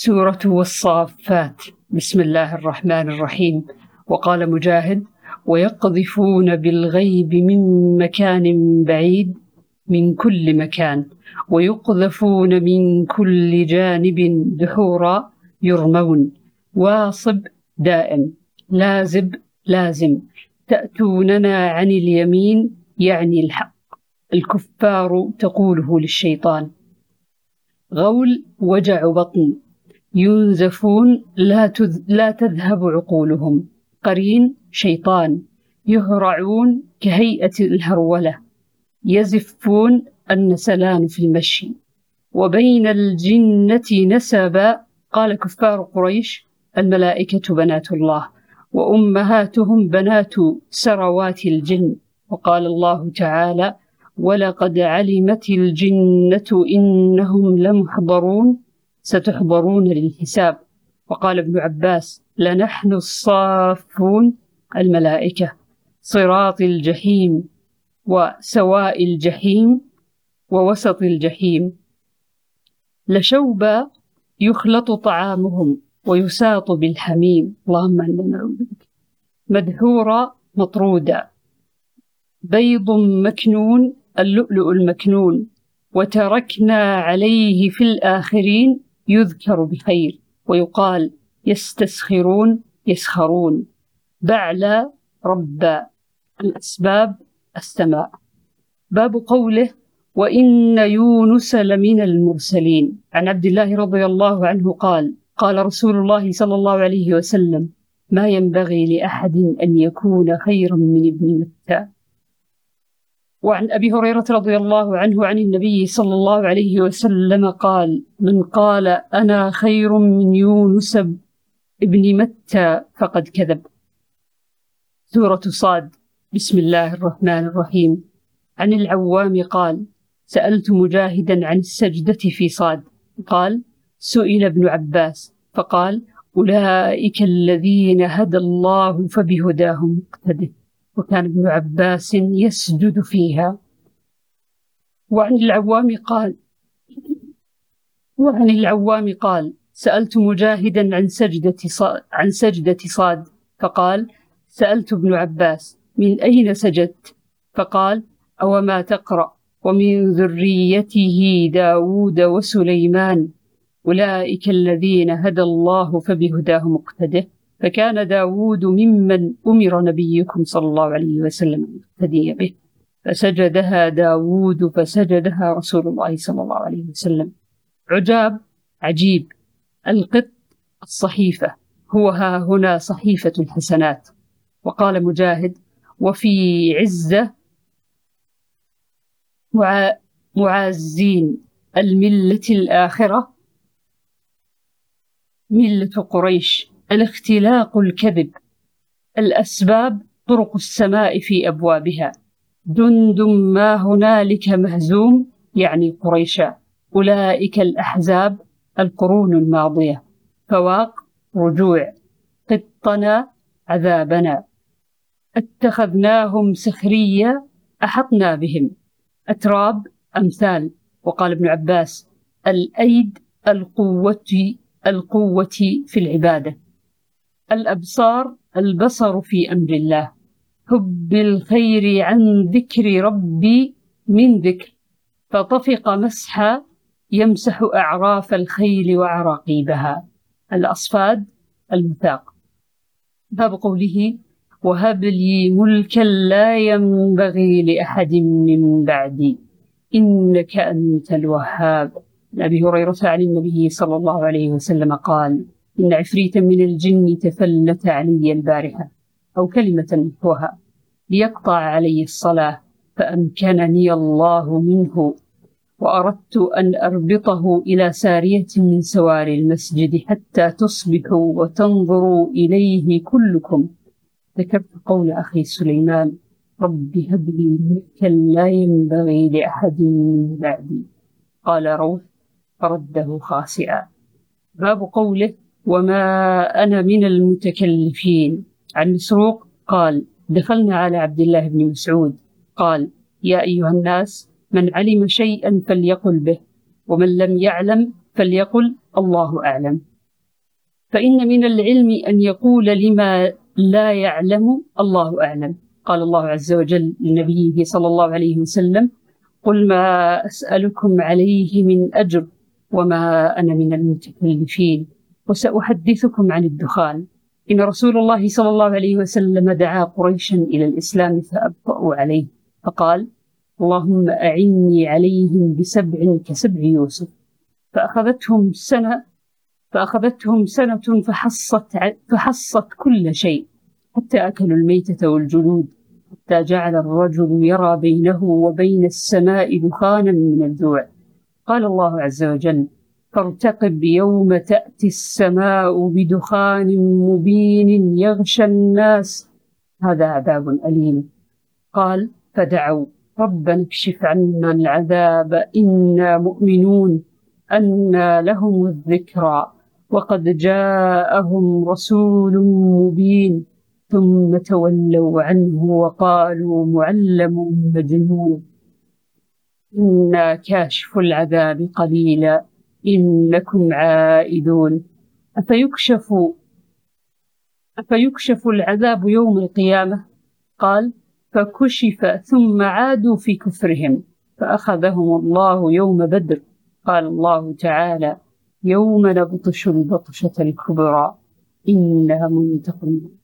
سورة والصافات. بسم الله الرحمن الرحيم. وقال مجاهد ويقذفون بالغيب من مكان بعيد من كل مكان. ويقذفون من كل جانب دحورا يرمون. واصب دائم. لازب لازم. تأتوننا عن اليمين يعني الحق. الكفار تقوله للشيطان. غول وجع بطن. ينزفون لا, تذ لا تذهب عقولهم. قرين شيطان. يهرعون كهيئة الهرولة. يزفون النسلان في المشي. وبين الجنة نسبا. قال كفار قريش الملائكة بنات الله وأمهاتهم بنات سروات الجن. وقال الله تعالى ولقد علمت الجنة إنهم لمحضرون ستحضرون للحساب. وقال ابن عباس لنحن الصافون الملائكة صراط الجحيم وسواء الجحيم ووسط الجحيم. لشوبا يخلط طعامهم ويساط بالحميم. اللهم إنا نعوذ بك. مدحورا مطرودا. بيض مكنون اللؤلؤ المكنون. وتركنا عليه في الآخرين يذكر بخير ويقال يستسخرون يسخرون. بعلى ربا الأسباب السماء. باب قوله وإن يونس لمن المرسلين. عن عبد الله رضي الله عنه قال قال رسول الله صلى الله عليه وسلم ما ينبغي لأحد أن يكون خيرا من ابن متى؟ وعن أبي هريرة رضي الله عنه عن النبي صلى الله عليه وسلم قال من قال أنا خير من يونس ابن متى فقد كذب. سورة صاد بسم الله الرحمن الرحيم. عن العوام قال سألت مجاهدا عن السجدة في صاد. قال سئل ابن عباس. فقال أولئك الذين هدى الله فبهداهم مقتده وكان ابن عباس يسجد فيها. وعن العوام قال وعن العوام قال سألت مجاهدا عن سجدة صاد عن سجدة صاد فقال سألت ابن عباس من أين سجدت؟ فقال أو ما تقرأ ومن ذريته داود وسليمان أولئك الذين هدى الله فبهداه مقتده فكان داود ممن أمر نبيكم صلى الله عليه وسلم أن يقتدي به. فسجدها داود فسجدها رسول الله صلى الله عليه وسلم. عجاب عجيب. القط الصحيفة. هو ها هنا صحيفة الحسنات. وقال مجاهد وفي عزة معازين الملة الآخرة ملة قريش. الاختلاق الكذب الأسباب طرق السماء في أبوابها. جند ما هنالك مهزوم يعني قريشا. أولئك الأحزاب القرون الماضية. فواق رجوع. قطنا عذابنا. اتخذناهم سخريا أحطنا بهم. أتراب أمثال. وقال ابن عباس الأيد القوة القوة في العبادة. الأبصار البصر في أمر الله. حب الخير عن ذكر ربي من ذكر. فطفق مسحا يمسح أعراف الخيل وعراقيبها. الأصفاد المثاق باب قوله وهب لي ملكا لا ينبغي لأحد من بعدي. إنك أنت الوهاب. أبي هريرة عن النبي صلى الله عليه وسلم قال إن عفريتا من الجن تفلت علي البارحة أو كلمة نحوها ليقطع علي الصلاة فأمكنني الله منه وأردت أن أربطه إلى سارية من سواري المسجد حتى تصبحوا وتنظروا إليه كلكم. ذكرت قول أخي سليمان رب هب لي ملكا لا ينبغي لأحد من بعدي. قال روح فرده خاسئا. باب قوله وما أنا من المتكلفين. عن مسروق قال دخلنا على عبد الله بن مسعود. قال يا أيها الناس من علم شيئا فليقل به ومن لم يعلم فليقل الله أعلم. فإن من العلم أن يقول لما لا يعلم الله أعلم. قال الله عز وجل لنبيه صلى الله عليه وسلم قل ما أسألكم عليه من أجر وما أنا من المتكلفين. وسأحدثكم عن الدخان. إن رسول الله صلى الله عليه وسلم دعا قريشا إلى الإسلام فأبطأوا عليه. فقال اللهم أعني عليهم بسبع كسبع يوسف. فأخذتهم سنة فأخذتهم سنة فحصت فحصت كل شيء حتى أكلوا الميتة والجلود حتى جعل الرجل يرى بينه وبين السماء دخانا من الجوع. قال الله عز وجل فارتقب يوم تأتي السماء بدخان مبين يغشى الناس. هذا عذاب أليم. قال فدعوا. ربنا اكشف عنا العذاب. إنا مؤمنون أنى لهم الذكرى وقد جاءهم رسول مبين. ثم تولوا عنه وقالوا معلم مجنون. إنا كاشف العذاب قليلا. إنكم عائدون. أفيكشف أفيكشف العذاب يوم القيامة؟ قال فكشف ثم عادوا في كفرهم فأخذهم الله يوم بدر. قال الله تعالى يوم نبطش البطشة الكبرى إنا منتقمون